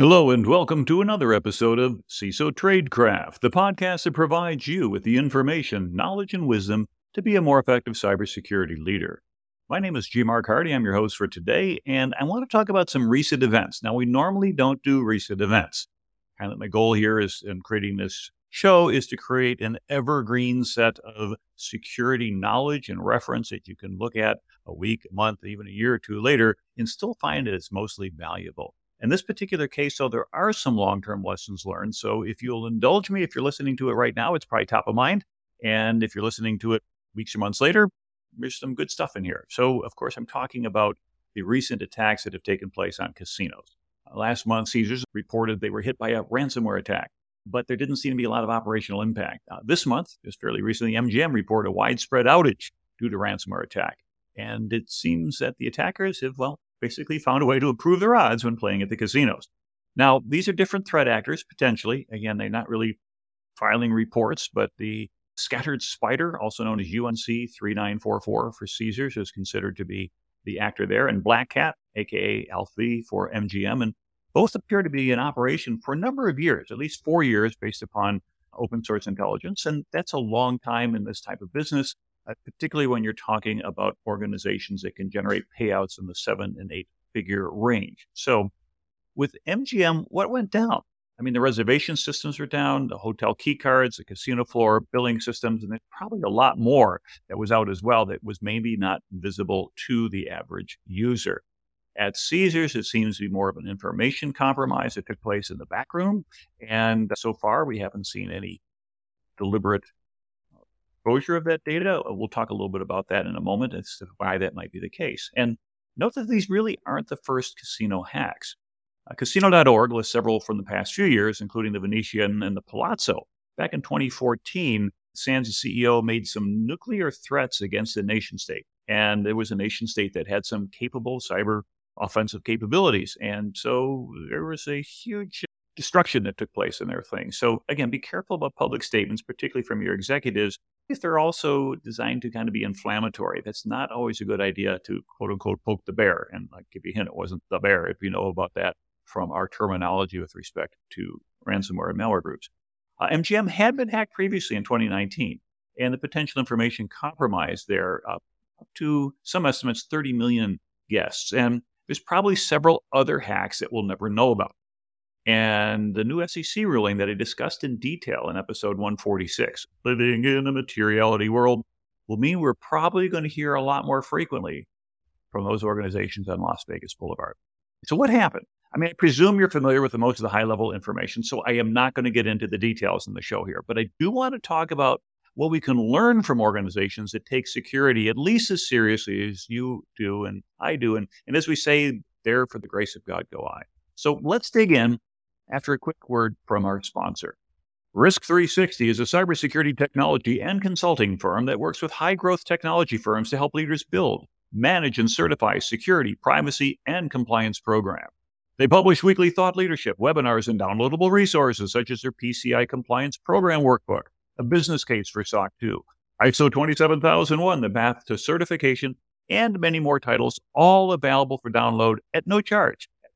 Hello, and welcome to another episode of CISO Tradecraft, the podcast that provides you with the information, knowledge, and wisdom to be a more effective cybersecurity leader. My name is G. Mark Hardy. I'm your host for today, and I want to talk about some recent events. Now, we normally don't do recent events. Kind of my goal here is in creating this show is to create an evergreen set of security knowledge and reference that you can look at a week, a month, even a year or two later and still find it is mostly valuable. In this particular case, though, there are some long term lessons learned. So if you'll indulge me, if you're listening to it right now, it's probably top of mind. And if you're listening to it weeks or months later, there's some good stuff in here. So, of course, I'm talking about the recent attacks that have taken place on casinos. Last month, Caesars reported they were hit by a ransomware attack, but there didn't seem to be a lot of operational impact. Uh, this month, just fairly recently, MGM reported a widespread outage due to ransomware attack. And it seems that the attackers have, well, basically found a way to improve their odds when playing at the casinos. Now, these are different threat actors, potentially. Again, they're not really filing reports, but the Scattered Spider, also known as UNC 3944 for Caesars, is considered to be the actor there, and Black Cat, aka Alpha for MGM, and both appear to be in operation for a number of years, at least four years, based upon open source intelligence. And that's a long time in this type of business, Uh, particularly when you're talking about organizations that can generate payouts in the seven and eight figure range. So with MGM, what went down? I mean, the reservation systems were down, the hotel key cards, the casino floor billing systems, and there's probably a lot more that was out as well that was maybe not visible to the average user. At Caesars, it seems to be more of an information compromise that took place in the back room. And so far, we haven't seen any deliberate exposure of that data. We'll talk a little bit about that in a moment as to why that might be the case. And note that these really aren't the first casino hacks. Uh, Casino.org lists several from the past few years, including the Venetian and the Palazzo. Back in 2014, Sands' CEO made some nuclear threats against the nation state. And it was a nation state that had some capable cyber offensive capabilities. And so there was a huge destruction that took place in their thing. So again, be careful about public statements, particularly from your executives, if they're also designed to kind of be inflammatory. That's not always a good idea to quote unquote poke the bear. And I'll give you a hint, it wasn't the bear if you know about that from our terminology with respect to ransomware and malware groups. Uh, MGM had been hacked previously in 2019, and the potential information compromised there uh, up to some estimates 30 million guests. And there's probably several other hacks that we'll never know about. And the new SEC ruling that I discussed in detail in episode 146, living in a materiality world, will mean we're probably going to hear a lot more frequently from those organizations on Las Vegas Boulevard. So, what happened? I mean, I presume you're familiar with the most of the high level information, so I am not going to get into the details in the show here. But I do want to talk about what we can learn from organizations that take security at least as seriously as you do and I do. And, and as we say, there for the grace of God go I. So let's dig in after a quick word from our sponsor. Risk3Sixty is a cybersecurity technology and consulting firm that works with high growth technology firms to help leaders build, manage, and certify security, privacy, and compliance programs. They publish weekly thought leadership, webinars, and downloadable resources such as their PCI compliance program workbook, a business case for SOC 2, ISO 27001, the path to certification, and many more titles, all available for download at no charge at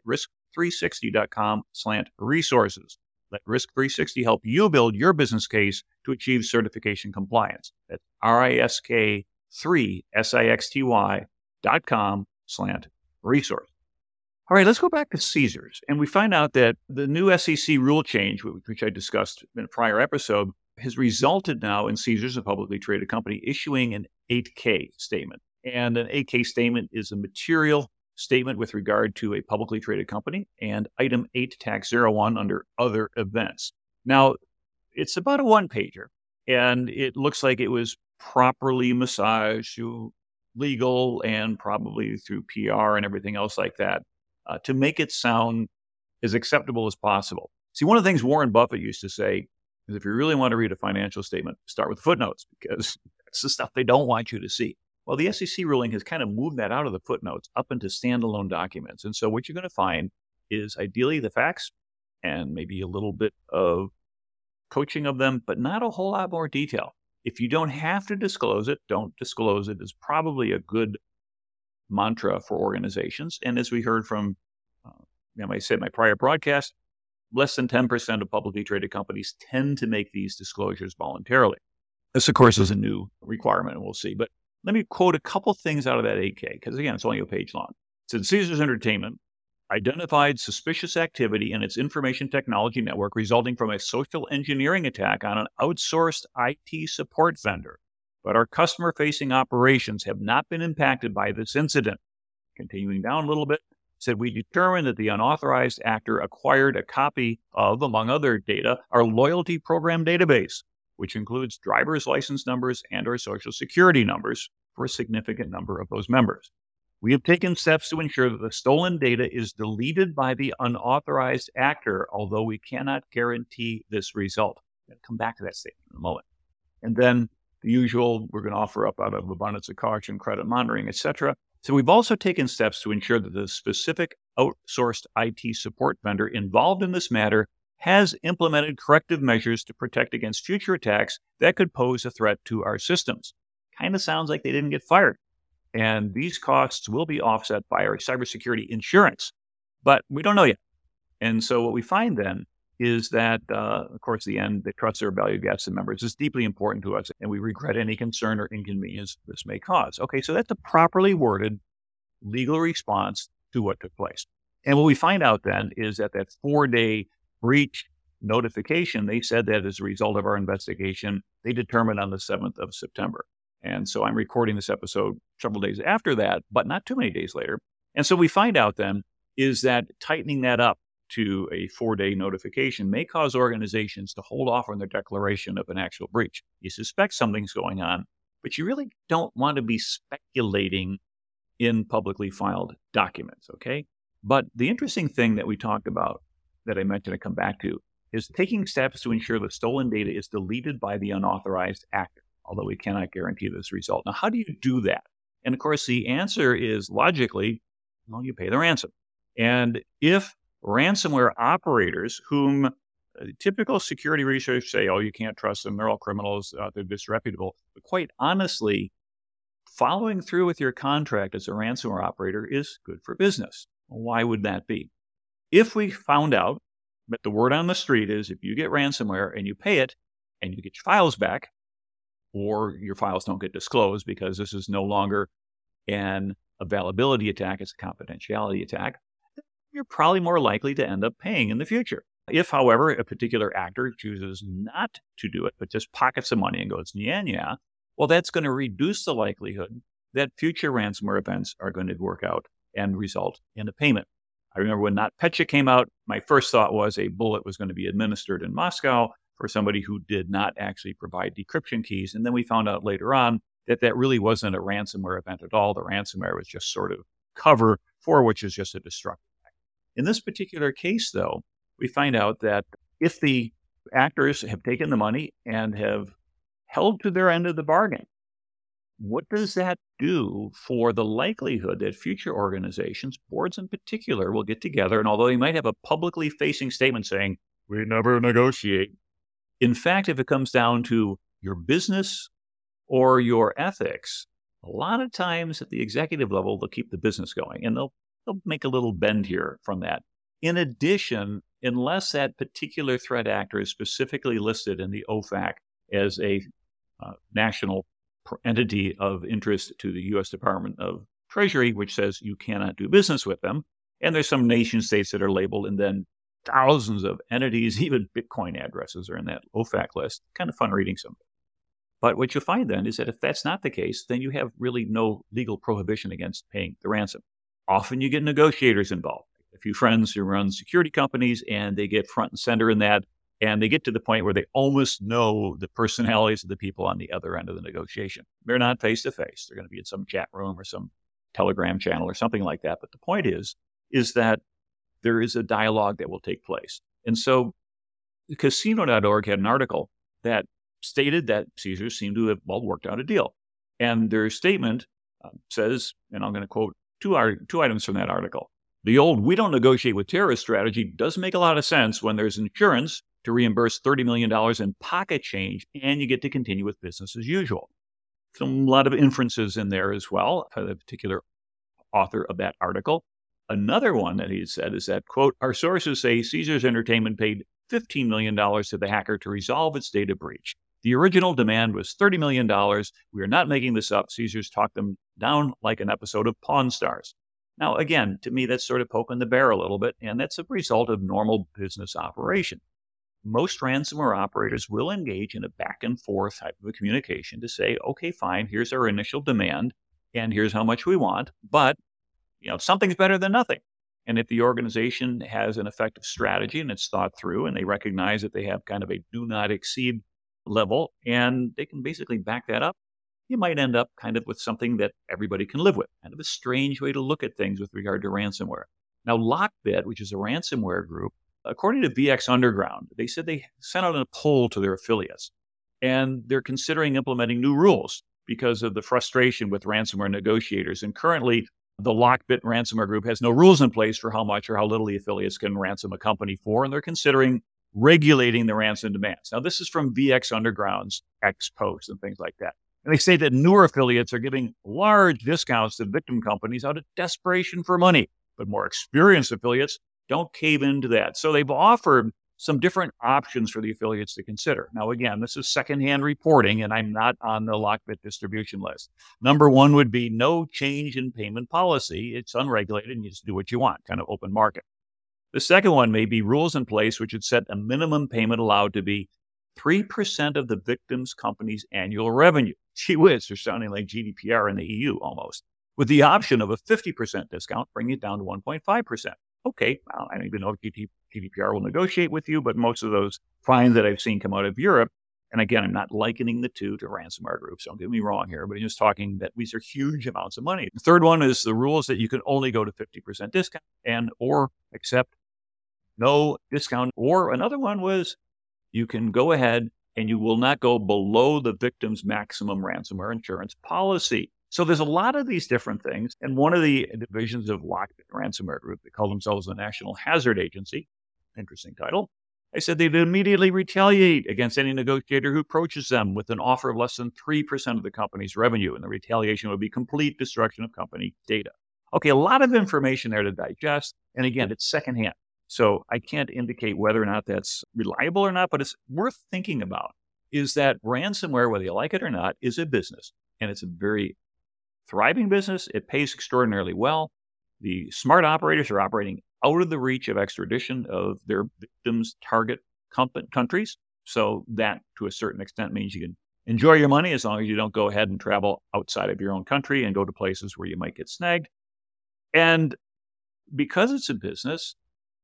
risk3sixty.com slant resources. Let Risk3Sixty help you build your business case to achieve certification compliance. That's R-I-S-K-3-S-I-X-T-Y dot com slant resource. All right, let's go back to Caesars. And we find out that the new SEC rule change, which I discussed in a prior episode, has resulted now in Caesars, a publicly traded company, issuing an 8K statement. And an 8K statement is a material statement with regard to a publicly traded company and item 8 tax 01 under other events. Now, it's about a one pager, and it looks like it was properly massaged through legal and probably through PR and everything else like that uh, to make it sound as acceptable as possible. See, one of the things Warren Buffett used to say is if you really want to read a financial statement, start with footnotes because that's the stuff they don't want you to see. Well, the SEC ruling has kind of moved that out of the footnotes up into standalone documents. And so what you're going to find is ideally the facts and maybe a little bit of coaching of them, but not a whole lot more detail. If you don't have to disclose it, don't disclose it is probably a good mantra for organizations. And as we heard from uh, you know, I said my prior broadcast, less than 10% of publicly traded companies tend to make these disclosures voluntarily. This, of course, is a new requirement, and we'll see. But let me quote a couple things out of that 8K, because again, it's only a page long. It said Caesars Entertainment identified suspicious activity in its information technology network resulting from a social engineering attack on an outsourced IT support vendor. But our customer facing operations have not been impacted by this incident. Continuing down a little bit, said we determined that the unauthorized actor acquired a copy of, among other data, our loyalty program database, which includes driver's license numbers and or social security numbers for a significant number of those members. We have taken steps to ensure that the stolen data is deleted by the unauthorized actor, although we cannot guarantee this result. I'm going to come back to that statement in a moment. And then the usual, we're going to offer up out of abundance of caution, credit monitoring, etc. So we've also taken steps to ensure that the specific outsourced IT support vendor involved in this matter has implemented corrective measures to protect against future attacks that could pose a threat to our systems. Kind of sounds like they didn't get fired. And these costs will be offset by our cybersecurity insurance, but we don't know yet. And so what we find then is that, uh, of course, the end, the trust our value guests and members is deeply important to us, and we regret any concern or inconvenience this may cause. Okay, so that's a properly worded legal response to what took place. And what we find out then is that that four day breach notification, they said that as a result of our investigation, they determined on the 7th of September. And so I'm recording this episode several days after that, but not too many days later. And so we find out then is that tightening that up to a four day notification may cause organizations to hold off on their declaration of an actual breach. You suspect something's going on, but you really don't want to be speculating in publicly filed documents, okay? But the interesting thing that we talked about that I mentioned to come back to is taking steps to ensure the stolen data is deleted by the unauthorized actor, although we cannot guarantee this result. Now, how do you do that? And of course, the answer is logically, well, you pay the ransom. And if ransomware operators whom uh, typical security research say, oh, you can't trust them, they're all criminals, uh, they're disreputable. But quite honestly, following through with your contract as a ransomware operator is good for business. Why would that be? If we found out, that the word on the street is if you get ransomware and you pay it and you get your files back, or your files don't get disclosed because this is no longer an availability attack, it's a confidentiality attack, you're probably more likely to end up paying in the future. If, however, a particular actor chooses not to do it, but just pockets the money and goes, yeah, yeah, well, that's going to reduce the likelihood that future ransomware events are going to work out and result in a payment. I remember when NotPetya came out, my first thought was a bullet was going to be administered in Moscow for somebody who did not actually provide decryption keys. And then we found out later on that that really wasn't a ransomware event at all. The ransomware was just sort of cover for which is just a destructive act. in this particular case, though, we find out that if the actors have taken the money and have held to their end of the bargain, what does that do for the likelihood that future organizations, boards in particular, will get together and although they might have a publicly facing statement saying, we never negotiate, in fact, if it comes down to your business or your ethics, a lot of times at the executive level, they'll keep the business going and they'll they'll make a little bend here from that. In addition, unless that particular threat actor is specifically listed in the OFAC as a uh, national entity of interest to the U.S. Department of Treasury, which says you cannot do business with them, and there's some nation states that are labeled, and then thousands of entities, even Bitcoin addresses are in that OFAC list. Kind of fun reading some. But what you find then is that if that's not the case, then you have really no legal prohibition against paying the ransom often you get negotiators involved. A few friends who run security companies and they get front and center in that. And they get to the point where they almost know the personalities of the people on the other end of the negotiation. They're not face to face. They're going to be in some chat room or some telegram channel or something like that. But the point is, is that there is a dialogue that will take place. And so casino.org had an article that stated that Caesars seemed to have well worked out a deal. And their statement uh, says, and I'm going to quote two, two items from that article. The old we don't negotiate with terrorists strategy does make a lot of sense when there's insurance to reimburse $30 million in pocket change and you get to continue with business as usual. Some a lot of inferences in there as well for the particular author of that article. Another one that he said is that, quote, our sources say Caesars Entertainment paid $15 million to the hacker to resolve its data breach. The original demand was $30 million. We are not making this up. Caesars talked them down like an episode of Pawn Stars. Now, again, to me, that's sort of poking the bear a little bit, and that's a result of normal business operation. Most ransomware operators will engage in a back and forth type of a communication to say, okay, fine, here's our initial demand, and here's how much we want, but you know, something's better than nothing. And if the organization has an effective strategy and it's thought through and they recognize that they have kind of a do not exceed level and they can basically back that up, you might end up kind of with something that everybody can live with. Kind of a strange way to look at things with regard to ransomware. Now, Lockbit, which is a ransomware group, according to VX Underground, they said they sent out a poll to their affiliates and they're considering implementing new rules because of the frustration with ransomware negotiators. And currently, the Lockbit ransomware group has no rules in place for how much or how little the affiliates can ransom a company for, and they're considering regulating the ransom demands. Now, this is from VX Underground's X posts and things like that. And they say that newer affiliates are giving large discounts to victim companies out of desperation for money, but more experienced affiliates don't cave into that. So they've offered some different options for the affiliates to consider. Now, again, this is secondhand reporting, and I'm not on the Lockbit distribution list. Number one would be no change in payment policy. It's unregulated and you just do what you want, kind of open market. The second one may be rules in place which would set a minimum payment allowed to be 3% of the victim's company's annual revenue. Gee whiz, they're sounding like GDPR in the EU almost, with the option of a 50% discount, bringing it down to 1.5% okay, well, I don't even know if GDPR will negotiate with you, but most of those fines that I've seen come out of Europe, and again, I'm not likening the two to ransomware groups. Don't get me wrong here, but I'm just talking that these are huge amounts of money. The third one is the rules that you can only go to 50% discount and or accept no discount. Or another one was you can go ahead and you will not go below the victim's maximum ransomware insurance policy. So there's a lot of these different things. And one of the divisions of Lockbit Ransomware Group, they call themselves the National Hazard Agency, interesting title. They said they'd immediately retaliate against any negotiator who approaches them with an offer of less than 3% of the company's revenue. And the retaliation would be complete destruction of company data. Okay, a lot of information there to digest. And again, it's secondhand. So I can't indicate whether or not that's reliable or not, but it's worth thinking about is that ransomware, whether you like it or not, is a business. And it's a very thriving business. It pays extraordinarily well. The smart operators are operating out of the reach of extradition of their victims' target countries. So that, to a certain extent, means you can enjoy your money as long as you don't go ahead and travel outside of your own country and go to places where you might get snagged. And because it's a business,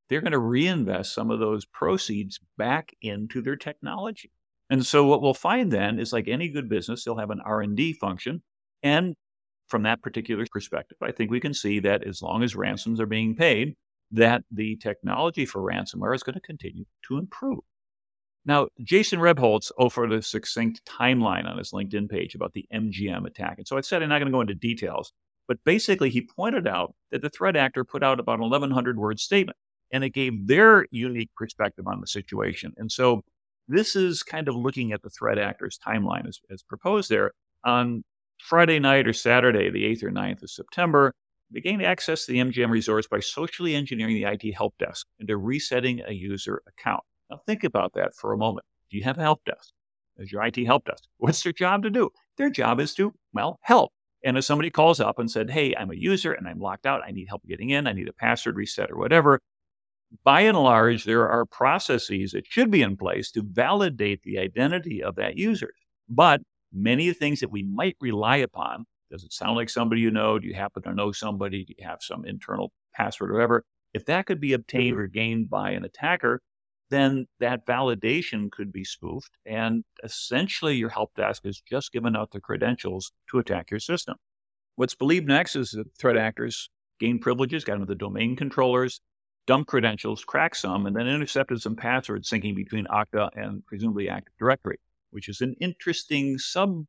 they're going to reinvest some of those proceeds back into their technology. And so what we'll find then is like any good business, they'll have an R&D function and from that particular perspective, I think we can see that as long as ransoms are being paid, that the technology for ransomware is going to continue to improve. Now, Jason Rebholz oh, offered a succinct timeline on his LinkedIn page about the MGM attack. And so I said I'm not going to go into details, but basically he pointed out that the threat actor put out about an 1100 word statement and it gave their unique perspective on the situation. And so this is kind of looking at the threat actor's timeline as, as proposed there on Friday night or Saturday, the 8th or 9th of September, they gained access to the MGM resource by socially engineering the IT help desk into resetting a user account. Now, think about that for a moment. Do you have a help desk? Is your IT help desk? What's their job to do? Their job is to, well, help. And if somebody calls up and said, hey, I'm a user and I'm locked out, I need help getting in, I need a password reset or whatever, by and large, there are processes that should be in place to validate the identity of that user. But many of the things that we might rely upon. Does it sound like somebody you know? Do you happen to know somebody? Do you have some internal password or whatever? If that could be obtained mm-hmm. or gained by an attacker, then that validation could be spoofed. And essentially, your help desk is just given out the credentials to attack your system. What's believed next is that threat actors gain privileges, got into the domain controllers, dump credentials, crack some, and then intercepted some passwords syncing between Okta and presumably Active Directory which is an interesting sub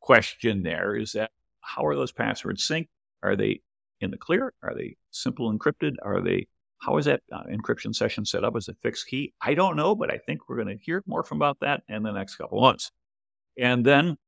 question there is that how are those passwords synced? Are they in the clear? Are they simple encrypted? Are they how is that uh, encryption session set up as a fixed key? I don't know, but I think we're going to hear more from about that in the next couple months. And then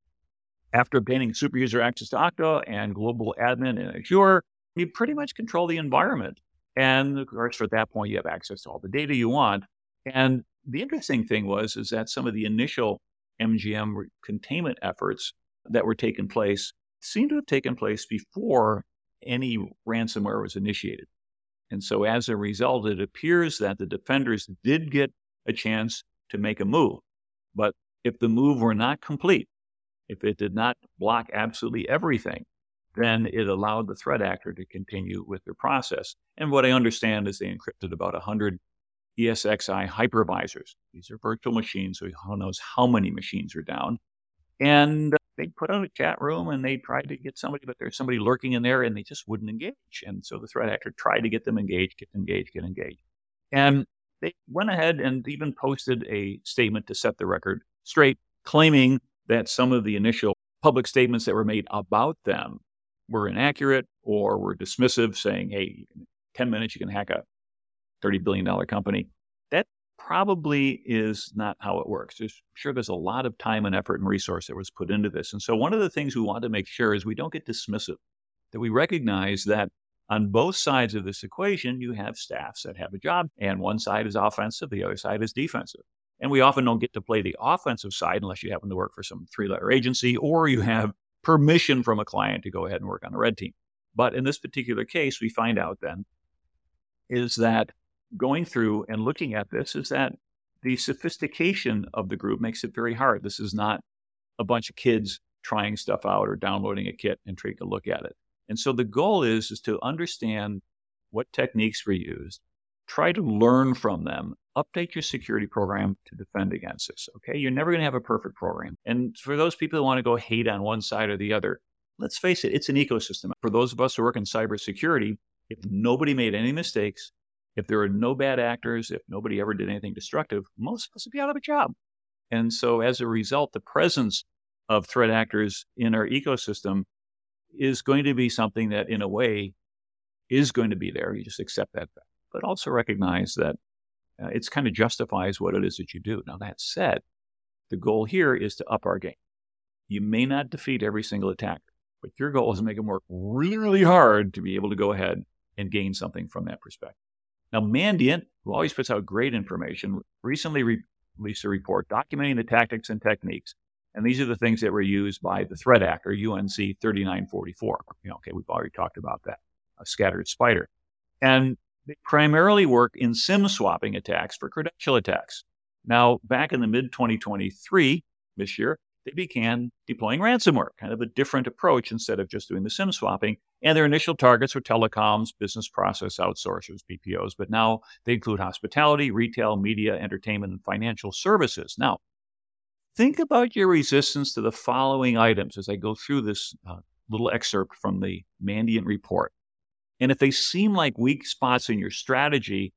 after obtaining super user access to Okta and global admin in Azure, you pretty much control the environment. And of course, at that point, you have access to all the data you want. And the interesting thing was is that some of the initial MGM containment efforts that were taking place seem to have taken place before any ransomware was initiated. And so as a result, it appears that the defenders did get a chance to make a move. But if the move were not complete, if it did not block absolutely everything, then it allowed the threat actor to continue with their process. And what I understand is they encrypted about 100 ESXi hypervisors. These are virtual machines, so who knows how many machines are down. And uh, they put out a chat room and they tried to get somebody, but there's somebody lurking in there and they just wouldn't engage. And so the threat actor tried to get them engaged, get engaged, get engaged. And they went ahead and even posted a statement to set the record straight, claiming that some of the initial public statements that were made about them were inaccurate or were dismissive, saying, hey, 10 minutes, you can hack a $30 billion company. That probably is not how it works. There's, sure, there's a lot of time and effort and resource that was put into this. And so, one of the things we want to make sure is we don't get dismissive, that we recognize that on both sides of this equation, you have staffs that have a job, and one side is offensive, the other side is defensive. And we often don't get to play the offensive side unless you happen to work for some three letter agency or you have permission from a client to go ahead and work on the red team. But in this particular case, we find out then is that going through and looking at this is that the sophistication of the group makes it very hard. This is not a bunch of kids trying stuff out or downloading a kit and taking a look at it. And so the goal is is to understand what techniques were used, try to learn from them, update your security program to defend against this. Okay, you're never going to have a perfect program. And for those people who want to go hate on one side or the other, let's face it, it's an ecosystem. For those of us who work in cybersecurity, if nobody made any mistakes, if there are no bad actors, if nobody ever did anything destructive, most of us would be out of a job. And so as a result, the presence of threat actors in our ecosystem is going to be something that, in a way, is going to be there. You just accept that fact. But also recognize that uh, it's kind of justifies what it is that you do. Now, that said, the goal here is to up our game. You may not defeat every single attacker, but your goal is to make them work really, really hard to be able to go ahead and gain something from that perspective. Now, Mandiant, who always puts out great information, recently re- released a report documenting the tactics and techniques. And these are the things that were used by the threat actor, UNC 3944. You know, okay, we've already talked about that, a scattered spider. And they primarily work in SIM swapping attacks for credential attacks. Now, back in the mid 2023, this year, they began deploying ransomware, kind of a different approach instead of just doing the SIM swapping. And their initial targets were telecoms, business process outsourcers, BPOs, but now they include hospitality, retail, media, entertainment, and financial services. Now, think about your resistance to the following items as I go through this uh, little excerpt from the Mandiant report. And if they seem like weak spots in your strategy,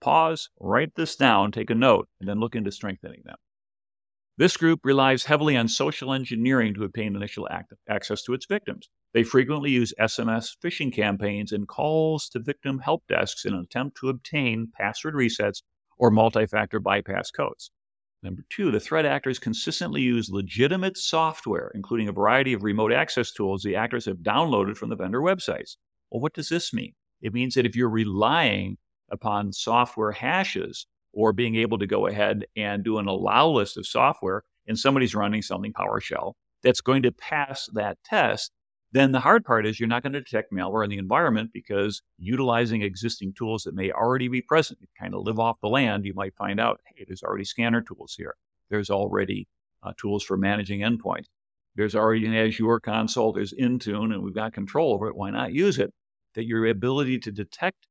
pause, write this down, take a note, and then look into strengthening them. This group relies heavily on social engineering to obtain initial access to its victims. They frequently use SMS phishing campaigns and calls to victim help desks in an attempt to obtain password resets or multi factor bypass codes. Number two, the threat actors consistently use legitimate software, including a variety of remote access tools the actors have downloaded from the vendor websites. Well, what does this mean? It means that if you're relying upon software hashes or being able to go ahead and do an allow list of software and somebody's running something PowerShell that's going to pass that test, then the hard part is you're not going to detect malware in the environment because utilizing existing tools that may already be present, you kind of live off the land, you might find out, hey, there's already scanner tools here. There's already uh, tools for managing endpoints. There's already an Azure console, there's Intune, and we've got control over it. Why not use it? That your ability to detect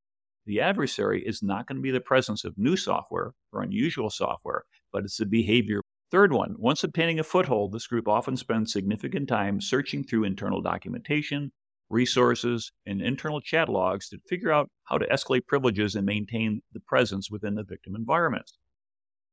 the adversary is not going to be the presence of new software or unusual software, but it's the behavior. Third one, once obtaining a foothold, this group often spends significant time searching through internal documentation, resources, and internal chat logs to figure out how to escalate privileges and maintain the presence within the victim environment.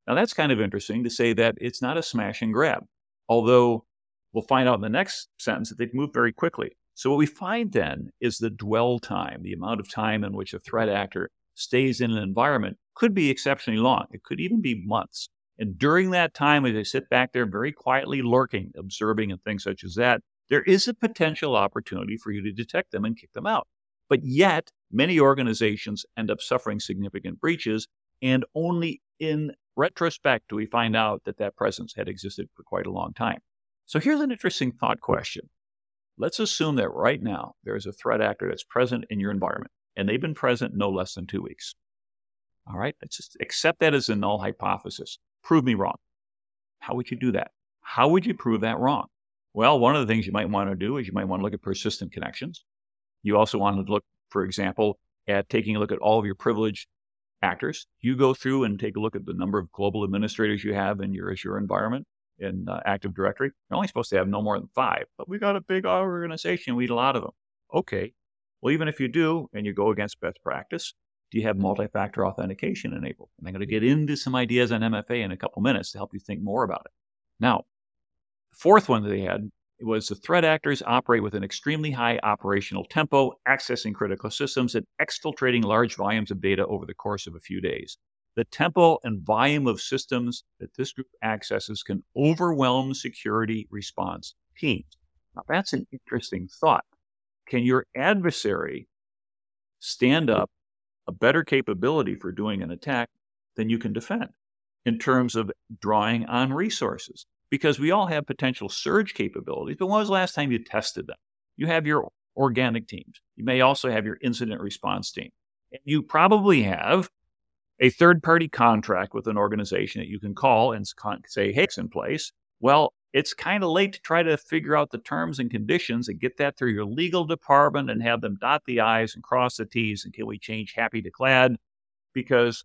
Now, that's kind of interesting to say that it's not a smash and grab, although we'll find out in the next sentence that they've moved very quickly. So, what we find then is the dwell time, the amount of time in which a threat actor stays in an environment, could be exceptionally long. It could even be months. And during that time, as they sit back there very quietly lurking, observing, and things such as that, there is a potential opportunity for you to detect them and kick them out. But yet, many organizations end up suffering significant breaches, and only in retrospect do we find out that that presence had existed for quite a long time. So here's an interesting thought question. Let's assume that right now there is a threat actor that's present in your environment, and they've been present no less than two weeks. All right, let's just accept that as a null hypothesis. Prove me wrong. How would you do that? How would you prove that wrong? Well, one of the things you might want to do is you might want to look at persistent connections. You also want to look, for example, at taking a look at all of your privileged actors. You go through and take a look at the number of global administrators you have in your Azure environment in uh, Active Directory. You're only supposed to have no more than five, but we got a big organization. We need a lot of them. Okay. Well, even if you do and you go against best practice, do you have multi-factor authentication enabled? And I'm going to get into some ideas on MFA in a couple minutes to help you think more about it. Now, the fourth one that they had was the threat actors operate with an extremely high operational tempo, accessing critical systems and exfiltrating large volumes of data over the course of a few days. The tempo and volume of systems that this group accesses can overwhelm security response teams. Now, that's an interesting thought. Can your adversary stand up a better capability for doing an attack than you can defend in terms of drawing on resources? Because we all have potential surge capabilities, but when was the last time you tested them? You have your organic teams. You may also have your incident response team. And you probably have a third party contract with an organization that you can call and say, hey, it's in place. Well, it's kind of late to try to figure out the terms and conditions and get that through your legal department and have them dot the I's and cross the T's. And can we change happy to glad? Because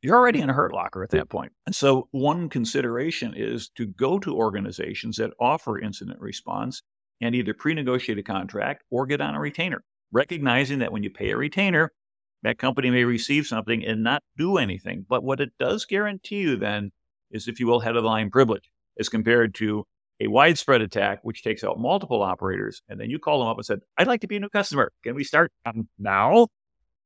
you're already in a hurt locker at that point. And so, one consideration is to go to organizations that offer incident response and either pre negotiate a contract or get on a retainer, recognizing that when you pay a retainer, that company may receive something and not do anything. But what it does guarantee you then is, if you will, head of the line privilege as compared to a widespread attack, which takes out multiple operators. And then you call them up and said, I'd like to be a new customer. Can we start um, now?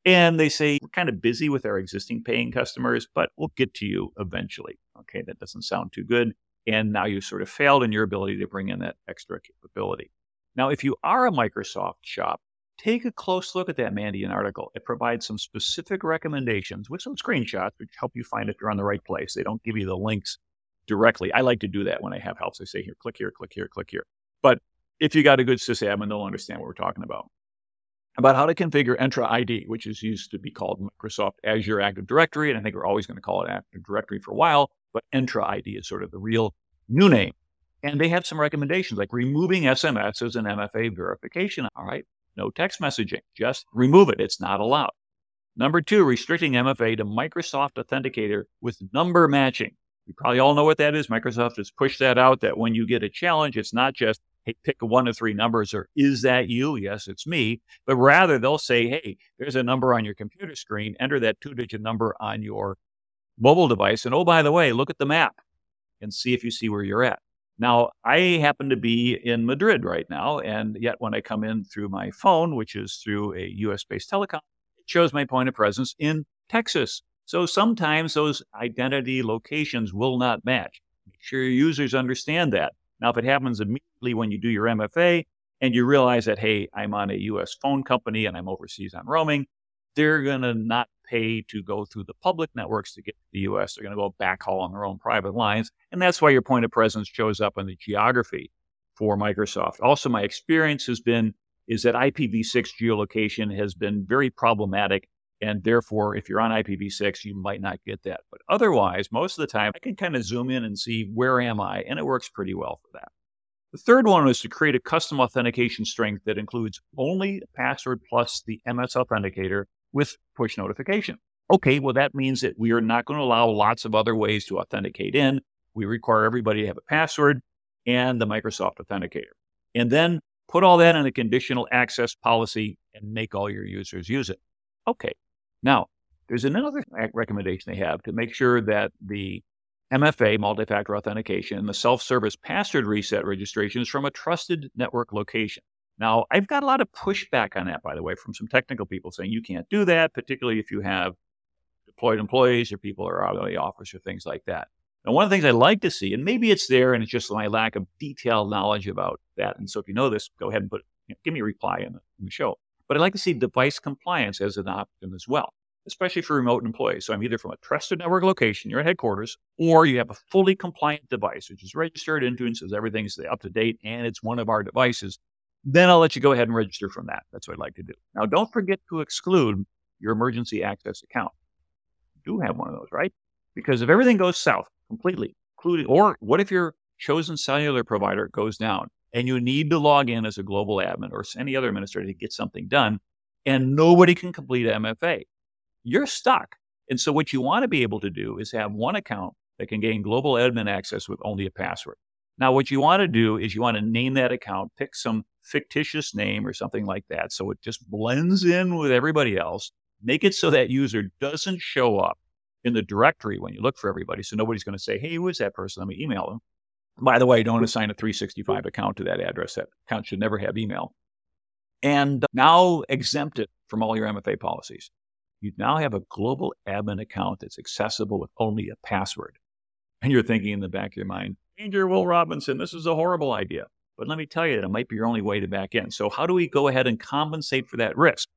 And they say, we're kind of busy with our existing paying customers, but we'll get to you eventually. Okay, that doesn't sound too good. And now you sort of failed in your ability to bring in that extra capability. Now, if you are a Microsoft shop, take a close look at that Mandiant article. It provides some specific recommendations with some screenshots, which help you find if you're on the right place. They don't give you the links directly. I like to do that when I have helps. I say, here, click here, click here, click here. But if you got a good sysadmin, they'll understand what we're talking about. About how to configure Entra ID, which is used to be called Microsoft Azure Active Directory. And I think we're always going to call it Active Directory for a while, but Entra ID is sort of the real new name. And they have some recommendations like removing SMS as an MFA verification. All right. No text messaging. Just remove it. It's not allowed. Number two, restricting MFA to Microsoft Authenticator with number matching. You probably all know what that is. Microsoft has pushed that out that when you get a challenge, it's not just, hey, pick one of three numbers or is that you? Yes, it's me. But rather, they'll say, hey, there's a number on your computer screen. Enter that two digit number on your mobile device. And oh, by the way, look at the map and see if you see where you're at. Now, I happen to be in Madrid right now. And yet, when I come in through my phone, which is through a US based telecom, it shows my point of presence in Texas. So sometimes those identity locations will not match. Make sure your users understand that. Now, if it happens immediately when you do your MFA and you realize that, hey, I'm on a US phone company and I'm overseas on roaming, they're going to not pay to go through the public networks to get to the US. They're going to go backhaul on their own private lines. And that's why your point of presence shows up in the geography for Microsoft. Also, my experience has been is that IPv6 geolocation has been very problematic and therefore, if you're on IPv6, you might not get that. But otherwise, most of the time, I can kind of zoom in and see where am I, and it works pretty well for that. The third one is to create a custom authentication strength that includes only password plus the MS Authenticator with push notification. Okay, well, that means that we are not going to allow lots of other ways to authenticate in. We require everybody to have a password and the Microsoft Authenticator. And then put all that in a conditional access policy and make all your users use it. Okay, now, there's another recommendation they have to make sure that the MFA, multi-factor authentication, and the self-service password reset registration is from a trusted network location. Now, I've got a lot of pushback on that, by the way, from some technical people saying you can't do that, particularly if you have deployed employees or people are out of the office or things like that. Now, one of the things I like to see, and maybe it's there and it's just my lack of detailed knowledge about that. And so if you know this, go ahead and put, you know, give me a reply in the, in the show. But I'd like to see device compliance as an option as well, especially for remote employees. So I'm either from a trusted network location, you're at headquarters, or you have a fully compliant device, which is registered into and says everything's up to date and it's one of our devices. Then I'll let you go ahead and register from that. That's what I'd like to do. Now, don't forget to exclude your emergency access account. You do have one of those, right? Because if everything goes south completely, including, or what if your chosen cellular provider goes down and you need to log in as a global admin or any other administrator to get something done and nobody can complete MFA? You're stuck. And so what you want to be able to do is have one account that can gain global admin access with only a password. Now, what you want to do is you want to name that account, pick some fictitious name or something like that. So it just blends in with everybody else. Make it so that user doesn't show up in the directory when you look for everybody. So nobody's going to say, hey, who is that person? Let me email them. By the way, don't assign a 365 account to that address. That account should never have email. And now exempt it from all your MFA policies. You now have a global admin account that's accessible with only a password. And you're thinking in the back of your mind, Danger, Will Robinson, this is a horrible idea. But let me tell you, that it might be your only way to back in. So, how do we go ahead and compensate for that risk?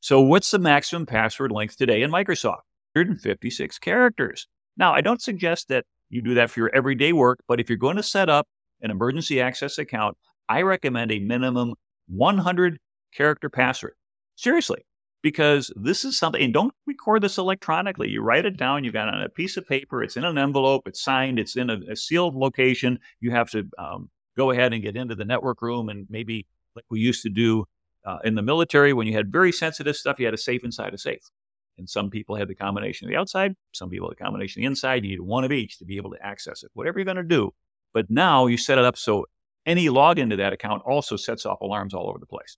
So, what's the maximum password length today in Microsoft? 156 characters. Now, I don't suggest that you do that for your everyday work, but if you're going to set up an emergency access account, I recommend a minimum 100 character password. Seriously, because this is something, and don't record this electronically. You write it down, You've got it on a piece of paper, it's in an envelope, it's signed, it's in a, a sealed location. You have to um, go ahead and get into the network room and maybe like we used to do uh, in the military when you had very sensitive stuff, you had a safe inside a safe. And some people had the combination of the outside, some people had the combination of the inside. You need one of each to be able to access it, whatever you're going to do. But now you set it up so any login to that account also sets off alarms all over the place.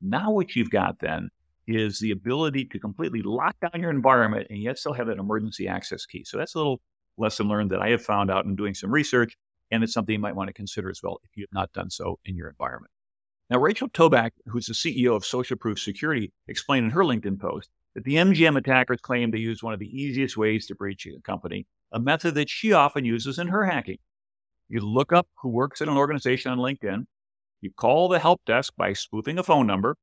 Now, what you've got then is the ability to completely lock down your environment and yet still have that emergency access key. So that's a little lesson learned that I have found out in doing some research. And it's something you might want to consider as well if you have not done so in your environment. Now, Rachel Tobac, who's the CEO of Social Proof Security, explained in her LinkedIn post that the MGM attackers claim to use one of the easiest ways to breach a company, a method that she often uses in her hacking. You look up who works at an organization on LinkedIn, you call the help desk by spoofing a phone number,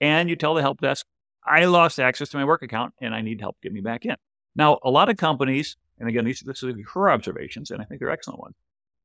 and you tell the help desk, I lost access to my work account and I need help get me back in. Now, a lot of companies, and again, these, this is her observations, and I think they're excellent ones.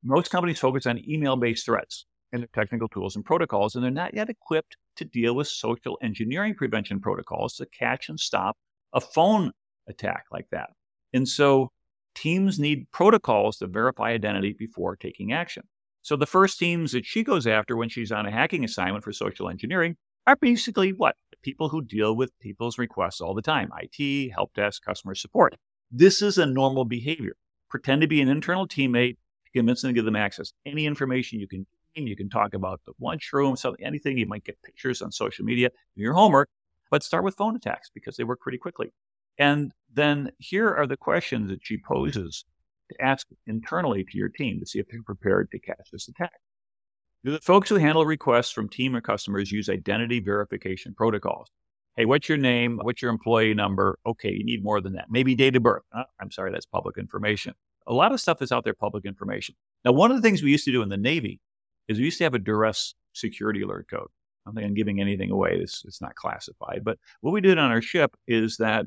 Most companies focus on email based threats and their technical tools and protocols, and they're not yet equipped to deal with social engineering prevention protocols to catch and stop a phone attack like that. And so teams need protocols to verify identity before taking action. So the first teams that she goes after when she's on a hacking assignment for social engineering are basically what? People who deal with people's requests all the time IT, help desk, customer support. This is a normal behavior. Pretend to be an internal teammate, convince them to give them access. Any information you can you can talk about the lunchroom, something, anything. You might get pictures on social media, do your homework, but start with phone attacks because they work pretty quickly. And then here are the questions that she poses to ask internally to your team to see if they're prepared to catch this attack. Do the folks who handle requests from team or customers use identity verification protocols? Hey, what's your name? What's your employee number? Okay, you need more than that. Maybe date of birth. Oh, I'm sorry, that's public information. A lot of stuff is out there, public information. Now, one of the things we used to do in the Navy is we used to have a duress security alert code. I don't think I'm giving anything away. It's, it's not classified. But what we did on our ship is that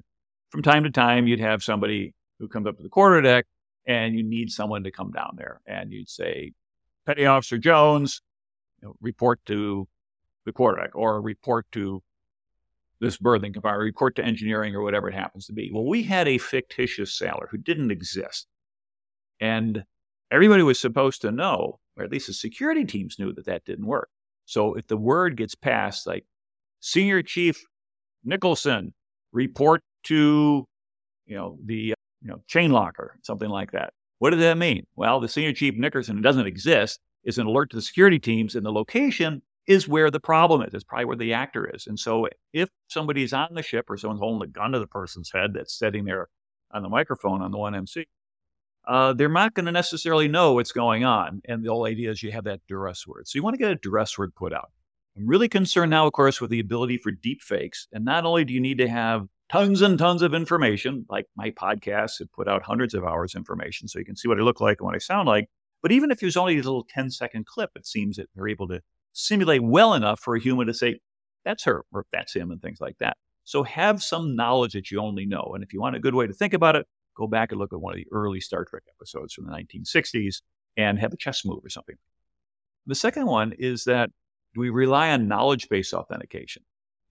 from time to time, you'd have somebody who comes up to the quarter deck and you need someone to come down there. And you'd say, Petty Officer Jones, you know, report to the quarter deck or report to this berthing compartment, report to engineering or whatever it happens to be. Well, we had a fictitious sailor who didn't exist. And everybody was supposed to know or at least the security teams knew that that didn't work. So if the word gets passed, like Senior Chief Nicholson, report to, you know, the you know chain locker, something like that. What does that mean? Well, the Senior Chief Nicholson doesn't exist is an alert to the security teams, and the location is where the problem is. It's probably where the actor is. And so if somebody's on the ship or someone's holding a gun to the person's head that's sitting there on the microphone on the 1MC, uh, they're not going to necessarily know what's going on. And the whole idea is you have that duress word. So you want to get a duress word put out. I'm really concerned now, of course, with the ability for deep fakes. And not only do you need to have tons and tons of information, like my podcast have put out hundreds of hours information so you can see what I look like and what I sound like. But even if there's only a little 10 second clip, it seems that they're able to simulate well enough for a human to say, that's her or that's him and things like that. So have some knowledge that you only know. And if you want a good way to think about it, go back and look at one of the early Star Trek episodes from the 1960s and have a chess move or something. The second one is that do we rely on knowledge based authentication.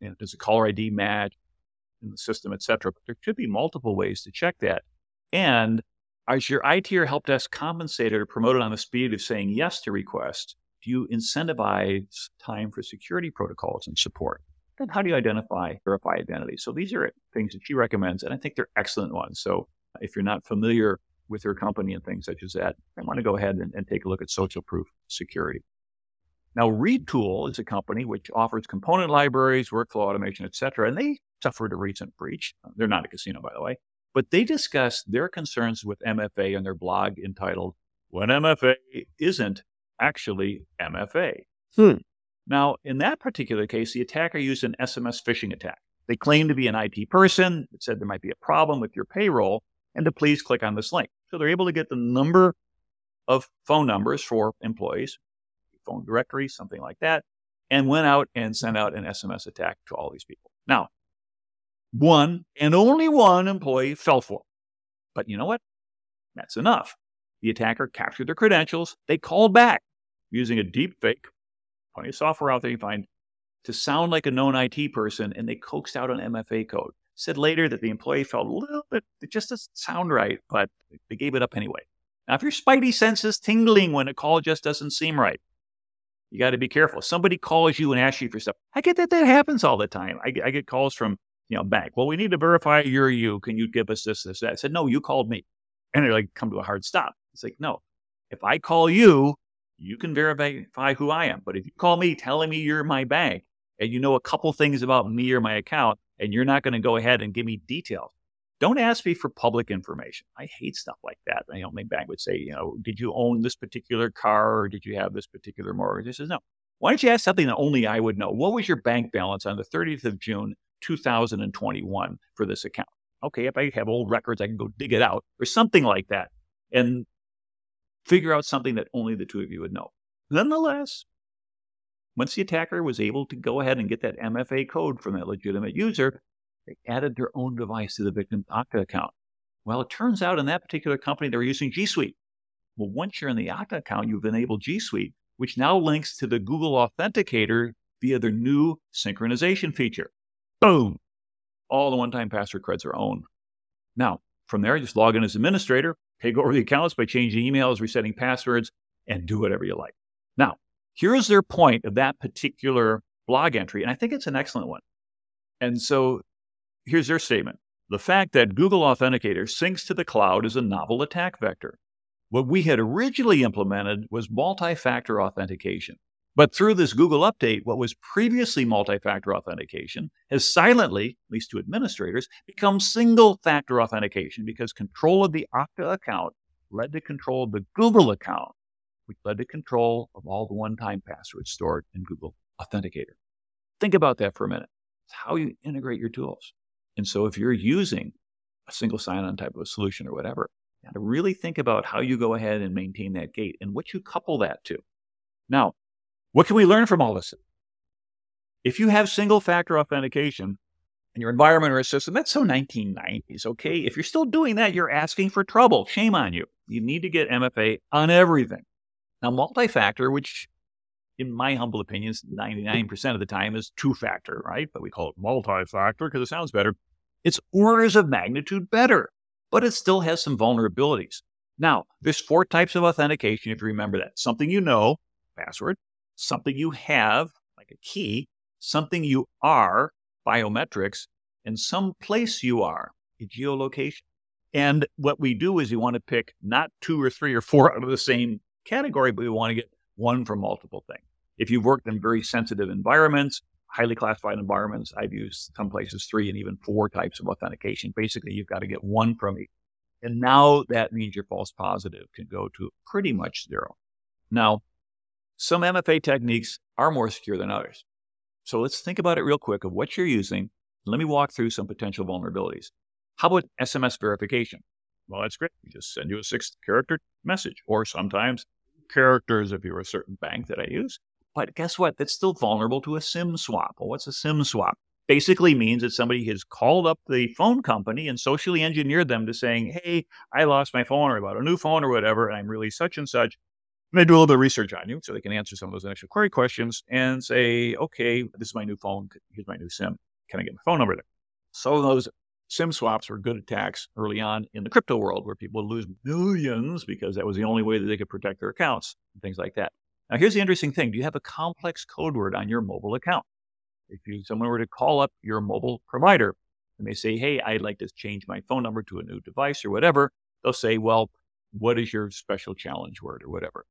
And does a caller ID match in the system, et cetera? But there could be multiple ways to check that. And as your IT or help desk compensated or promoted on the speed of saying yes to requests, do you incentivize time for security protocols and support? Then how do you identify, verify identity? So these are things that she recommends, and I think they're excellent ones. So if you're not familiar with her company and things such as that, I want to go ahead and, and take a look at social proof security. Now, Retool is a company which offers component libraries, workflow automation, et cetera, and they suffered a recent breach. They're not a casino, by the way, but they discussed their concerns with MFA in their blog entitled When MFA Isn't Actually MFA. Hmm. Now, in that particular case, the attacker used an SMS phishing attack. They claimed to be an IT person. It said there might be a problem with your payroll and to please click on this link. So they're able to get the number of phone numbers for employees, phone directory, something like that, and went out and sent out an SMS attack to all these people. Now, one and only one employee fell for it. But you know what? That's enough. The attacker captured their credentials. They called back using a deep fake, plenty of software out there you find, to sound like a known IT person, and they coaxed out an MFA code. Said later that the employee felt a little bit, it just doesn't sound right, but they gave it up anyway. Now, if your spidey sense is tingling when a call just doesn't seem right, you got to be careful. If somebody calls you and asks you for stuff, I get that that happens all the time. I, I get calls from you know bank. Well, we need to verify you're you. Can you give us this, this, that? I said, no, you called me, and they're like, come to a hard stop. It's like, no, if I call you, you can verify who I am. But if you call me telling me you're my bank and you know a couple things about me or my account, and you're not going to go ahead and give me details, don't ask me for public information. I hate stuff like that. Know, my bank would say, you know, did you own this particular car or did you have this particular mortgage? I says, no. Why don't you ask something that only I would know? What was your bank balance on the 30th of June, 2021 for this account? Okay, if I have old records, I can go dig it out or something like that and figure out something that only the two of you would know. Nonetheless, once the attacker was able to go ahead and get that MFA code from that legitimate user, they added their own device to the victim's Okta account. Well, it turns out in that particular company, they were using G Suite. Well, once you're in the Okta account, you've enabled G Suite, which now links to the Google Authenticator via their new synchronization feature. Boom! All the one time password creds are owned. Now, from there, just log in as administrator, take over the accounts by changing emails, resetting passwords, and do whatever you like. Now, here's their point of that particular blog entry, and I think it's an excellent one. And so Here's their statement The fact that Google Authenticator syncs to the cloud is a novel attack vector. What we had originally implemented was multi factor authentication. But through this Google update, what was previously multi factor authentication has silently, at least to administrators, become single factor authentication because control of the Okta account led to control of the Google account, which led to control of all the one time passwords stored in Google Authenticator. Think about that for a minute. It's how you integrate your tools. And so if you're using a single sign-on type of solution or whatever, you to really think about how you go ahead and maintain that gate and what you couple that to. Now, what can we learn from all this? If you have single factor authentication in your environment or a system, that's so 1990s, okay? If you're still doing that, you're asking for trouble. Shame on you. You need to get MFA on everything. Now, multi factor, which in my humble opinion, 99% hmm. of the time is two factor, right? But we call it multi factor because it sounds better. It's orders of magnitude better, but it still has some vulnerabilities. Now, there's four types of authentication if you remember that. Something you know, password, something you have, like a key, something you are, biometrics, and some place you are, a geolocation. And what we do is we want to pick not two or three or four out of the same category, but we want to get one for multiple things. If you've worked in very sensitive environments, highly classified environments, I've used some places three and even four types of authentication. Basically, you've got to get one from each. And now that means your false positive can go to pretty much zero. Now, some MFA techniques are more secure than others. So let's think about it real quick of what you're using. Let me walk through some potential vulnerabilities. How about SMS verification? Well, that's great. We just send you a six character message, or sometimes characters if you're a certain bank that I use. But guess what? That's still vulnerable to a SIM swap. Well, what's a SIM swap? Basically means that somebody has called up the phone company and socially engineered them to saying, Hey, I lost my phone or I bought a new phone or whatever, and I'm really such and such. And they do a little bit of research on you so they can answer some of those initial query questions and say, okay, this is my new phone. Here's my new SIM. Can I get my phone number there? So those SIM swaps were good attacks early on in the crypto world where people would lose millions because that was the only way that they could protect their accounts and things like that. Now, here's the interesting thing. Do you have a complex code word on your mobile account? If you, someone were to call up your mobile provider and they say, hey, I'd like to change my phone number to a new device or whatever, they'll say, well, what is your special challenge word or whatever?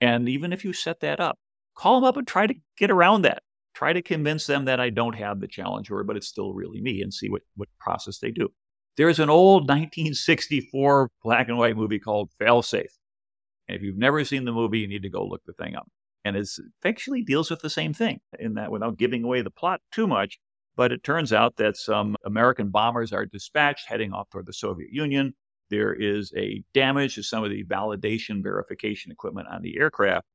And even if you set that up, call them up and try to get around that. Try to convince them that I don't have the challenge word, but it's still really me and see what, what process they do. There's an old 1964 black and white movie called Failsafe. And if you've never seen the movie, you need to go look the thing up. And it actually deals with the same thing in that without giving away the plot too much. But it turns out that some American bombers are dispatched heading off toward the Soviet Union. There is a damage to some of the validation verification equipment on the aircraft.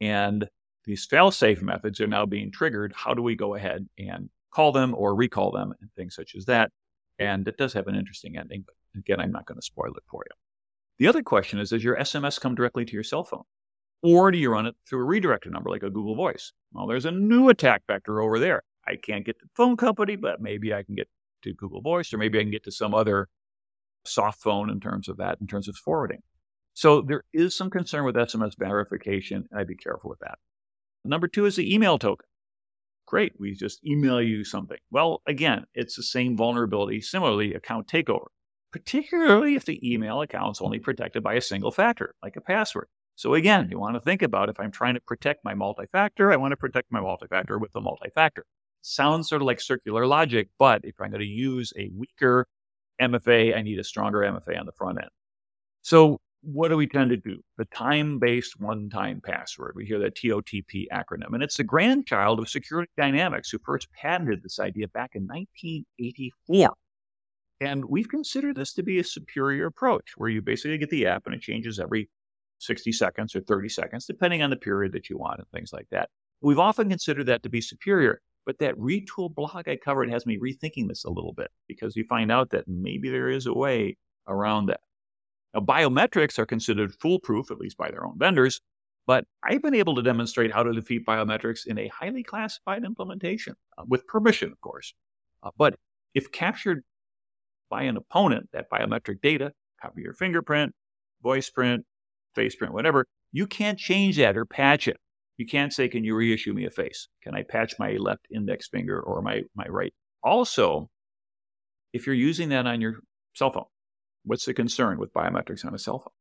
And these fail-safe methods are now being triggered. How do we go ahead and call them or recall them and things such as that? And it does have an interesting ending, but again, I'm not going to spoil it for you. The other question is Does your SMS come directly to your cell phone? Or do you run it through a redirected number like a Google Voice? Well, there's a new attack vector over there. I can't get to the phone company, but maybe I can get to Google Voice, or maybe I can get to some other soft phone in terms of that, in terms of forwarding. So there is some concern with SMS verification, and I'd be careful with that. Number two is the email token. Great, we just email you something. Well, again, it's the same vulnerability, similarly, account takeover, particularly if the email account is only protected by a single factor, like a password. So again, you want to think about if I'm trying to protect my multi-factor, I want to protect my multi-factor with the multi-factor. Sounds sort of like circular logic, but if I'm going to use a weaker MFA, I need a stronger MFA on the front end. So what do we tend to do? The time based one time password. We hear that TOTP acronym, and it's the grandchild of Security Dynamics, who first patented this idea back in 1984. And we've considered this to be a superior approach where you basically get the app and it changes every 60 seconds or 30 seconds, depending on the period that you want and things like that. We've often considered that to be superior, but that retool blog I covered has me rethinking this a little bit because you find out that maybe there is a way around that. Now, biometrics are considered foolproof, at least by their own vendors, but I've been able to demonstrate how to defeat biometrics in a highly classified implementation, uh, with permission, of course. Uh, but if captured by an opponent, that biometric data, copy your fingerprint, voice print, face print, whatever, you can't change that or patch it. You can't say, can you reissue me a face? Can I patch my left index finger or my, my right? Also, if you're using that on your cell phone, What's the concern with biometrics on a cell phone?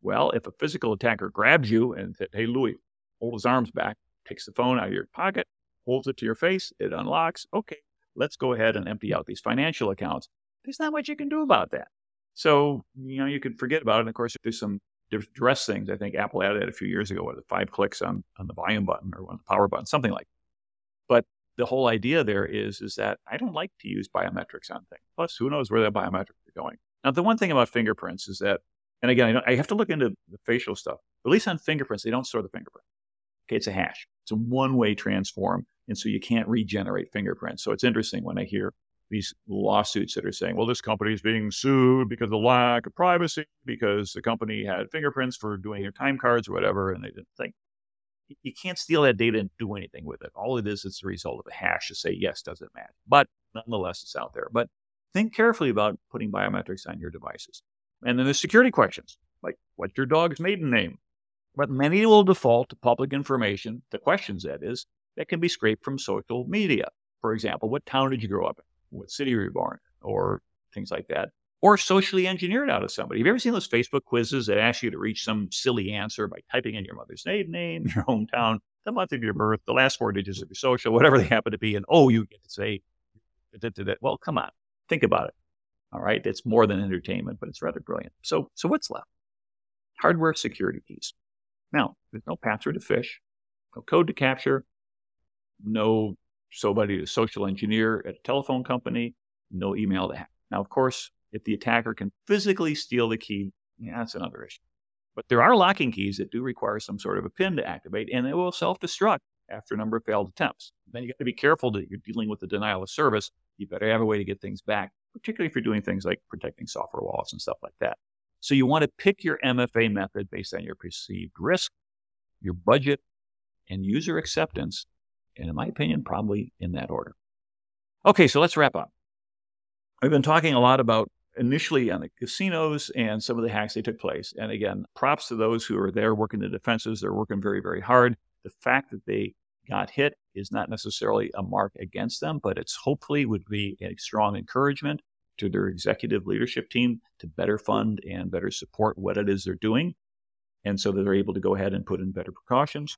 Well, if a physical attacker grabs you and said, hey, Louis, hold his arms back, takes the phone out of your pocket, holds it to your face, it unlocks. Okay, let's go ahead and empty out these financial accounts. There's not much you can do about that. So, you know, you can forget about it. And of course, there's some dress things. I think Apple added that a few years ago with five clicks on, on the volume button or on the power button, something like that. But the whole idea there is, is that I don't like to use biometrics on things. Plus, who knows where that biometrics are going. Now, the one thing about fingerprints is that, and again, I, I have to look into the facial stuff. At least on fingerprints, they don't store the fingerprint. Okay, it's a hash. It's a one-way transform, and so you can't regenerate fingerprints. So it's interesting when I hear these lawsuits that are saying, well, this company is being sued because of the lack of privacy, because the company had fingerprints for doing your time cards or whatever, and they didn't think. You can't steal that data and do anything with it. All it is, is the result of a hash to say, yes, does it match? But nonetheless, it's out there. But think carefully about putting biometrics on your devices. And then there's security questions, like what's your dog's maiden name? But many will default to public information, the questions that is, that can be scraped from social media. For example, what town did you grow up in? What city were you born in? Or things like that. Or socially engineered out of somebody. Have you ever seen those Facebook quizzes that ask you to reach some silly answer by typing in your mother's maiden name, your hometown, the month of your birth, the last four digits of your social, whatever they happen to be, and oh, you get to say, well, come on. Think about it. All right. It's more than entertainment, but it's rather brilliant. So, so what's left? Hardware security keys. Now, there's no password to fish, no code to capture, no somebody to social engineer at a telephone company, no email to hack. Now, of course, if the attacker can physically steal the key, yeah, that's another issue. But there are locking keys that do require some sort of a PIN to activate, and it will self destruct after a number of failed attempts. Then you got to be careful that you're dealing with the denial of service. You better have a way to get things back, particularly if you're doing things like protecting software wallets and stuff like that. So you want to pick your MFA method based on your perceived risk, your budget, and user acceptance. And in my opinion, probably in that order. Okay, so let's wrap up. I've been talking a lot about initially on the casinos and some of the hacks they took place. And again, props to those who are there working the defenses. They're working very, very hard. The fact that they got hit is not necessarily a mark against them, but it's hopefully would be a strong encouragement to their executive leadership team to better fund and better support what it is they're doing. And so that they're able to go ahead and put in better precautions.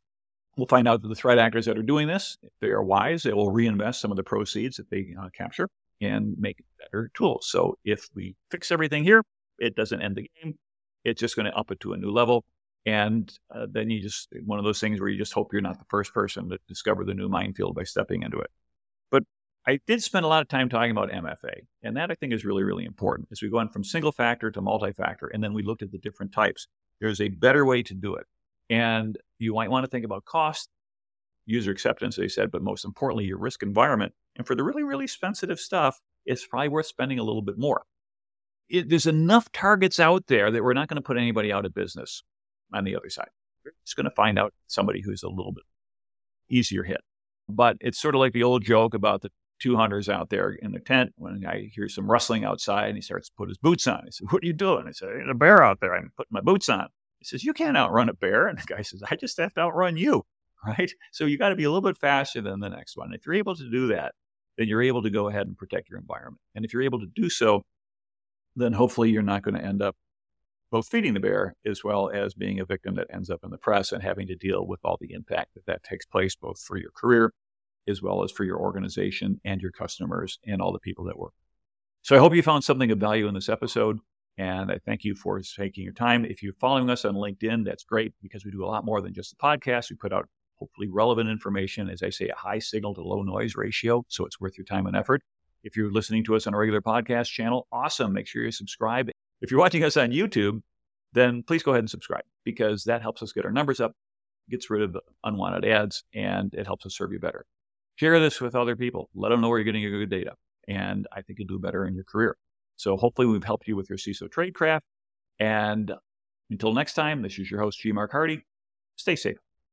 We'll find out that the threat actors that are doing this, if they are wise, they will reinvest some of the proceeds that they uh, capture and make better tools. So if we fix everything here, it doesn't end the game. It's just going to up it to a new level. And uh, then you just, one of those things where you just hope you're not the first person to discover the new minefield by stepping into it. But I did spend a lot of time talking about MFA. And that I think is really, really important as we go on from single factor to multi factor. And then we looked at the different types. There's a better way to do it. And you might want to think about cost, user acceptance, they said, but most importantly, your risk environment. And for the really, really sensitive stuff, it's probably worth spending a little bit more. It, there's enough targets out there that we're not going to put anybody out of business on the other side. We're just going to find out somebody who's a little bit easier hit. But it's sort of like the old joke about the two hunters out there in the tent when I hear some rustling outside and he starts to put his boots on. I said, What are you doing? I said, There's a bear out there. I'm putting my boots on. He says, You can't outrun a bear. And the guy says, I just have to outrun you. Right. So you got to be a little bit faster than the next one. If you're able to do that, then you're able to go ahead and protect your environment. And if you're able to do so, then hopefully you're not going to end up both feeding the bear as well as being a victim that ends up in the press and having to deal with all the impact that that takes place, both for your career as well as for your organization and your customers and all the people that work. So I hope you found something of value in this episode. And I thank you for taking your time. If you're following us on LinkedIn, that's great because we do a lot more than just the podcast. We put out hopefully relevant information, as I say, a high signal to low noise ratio. So it's worth your time and effort. If you're listening to us on a regular podcast channel, awesome. Make sure you subscribe. If you're watching us on YouTube, then please go ahead and subscribe because that helps us get our numbers up, gets rid of unwanted ads, and it helps us serve you better. Share this with other people. Let them know where you're getting your good data. And I think you'll do better in your career. So hopefully we've helped you with your CISO tradecraft. And until next time, this is your host, G. Mark Hardy. Stay safe.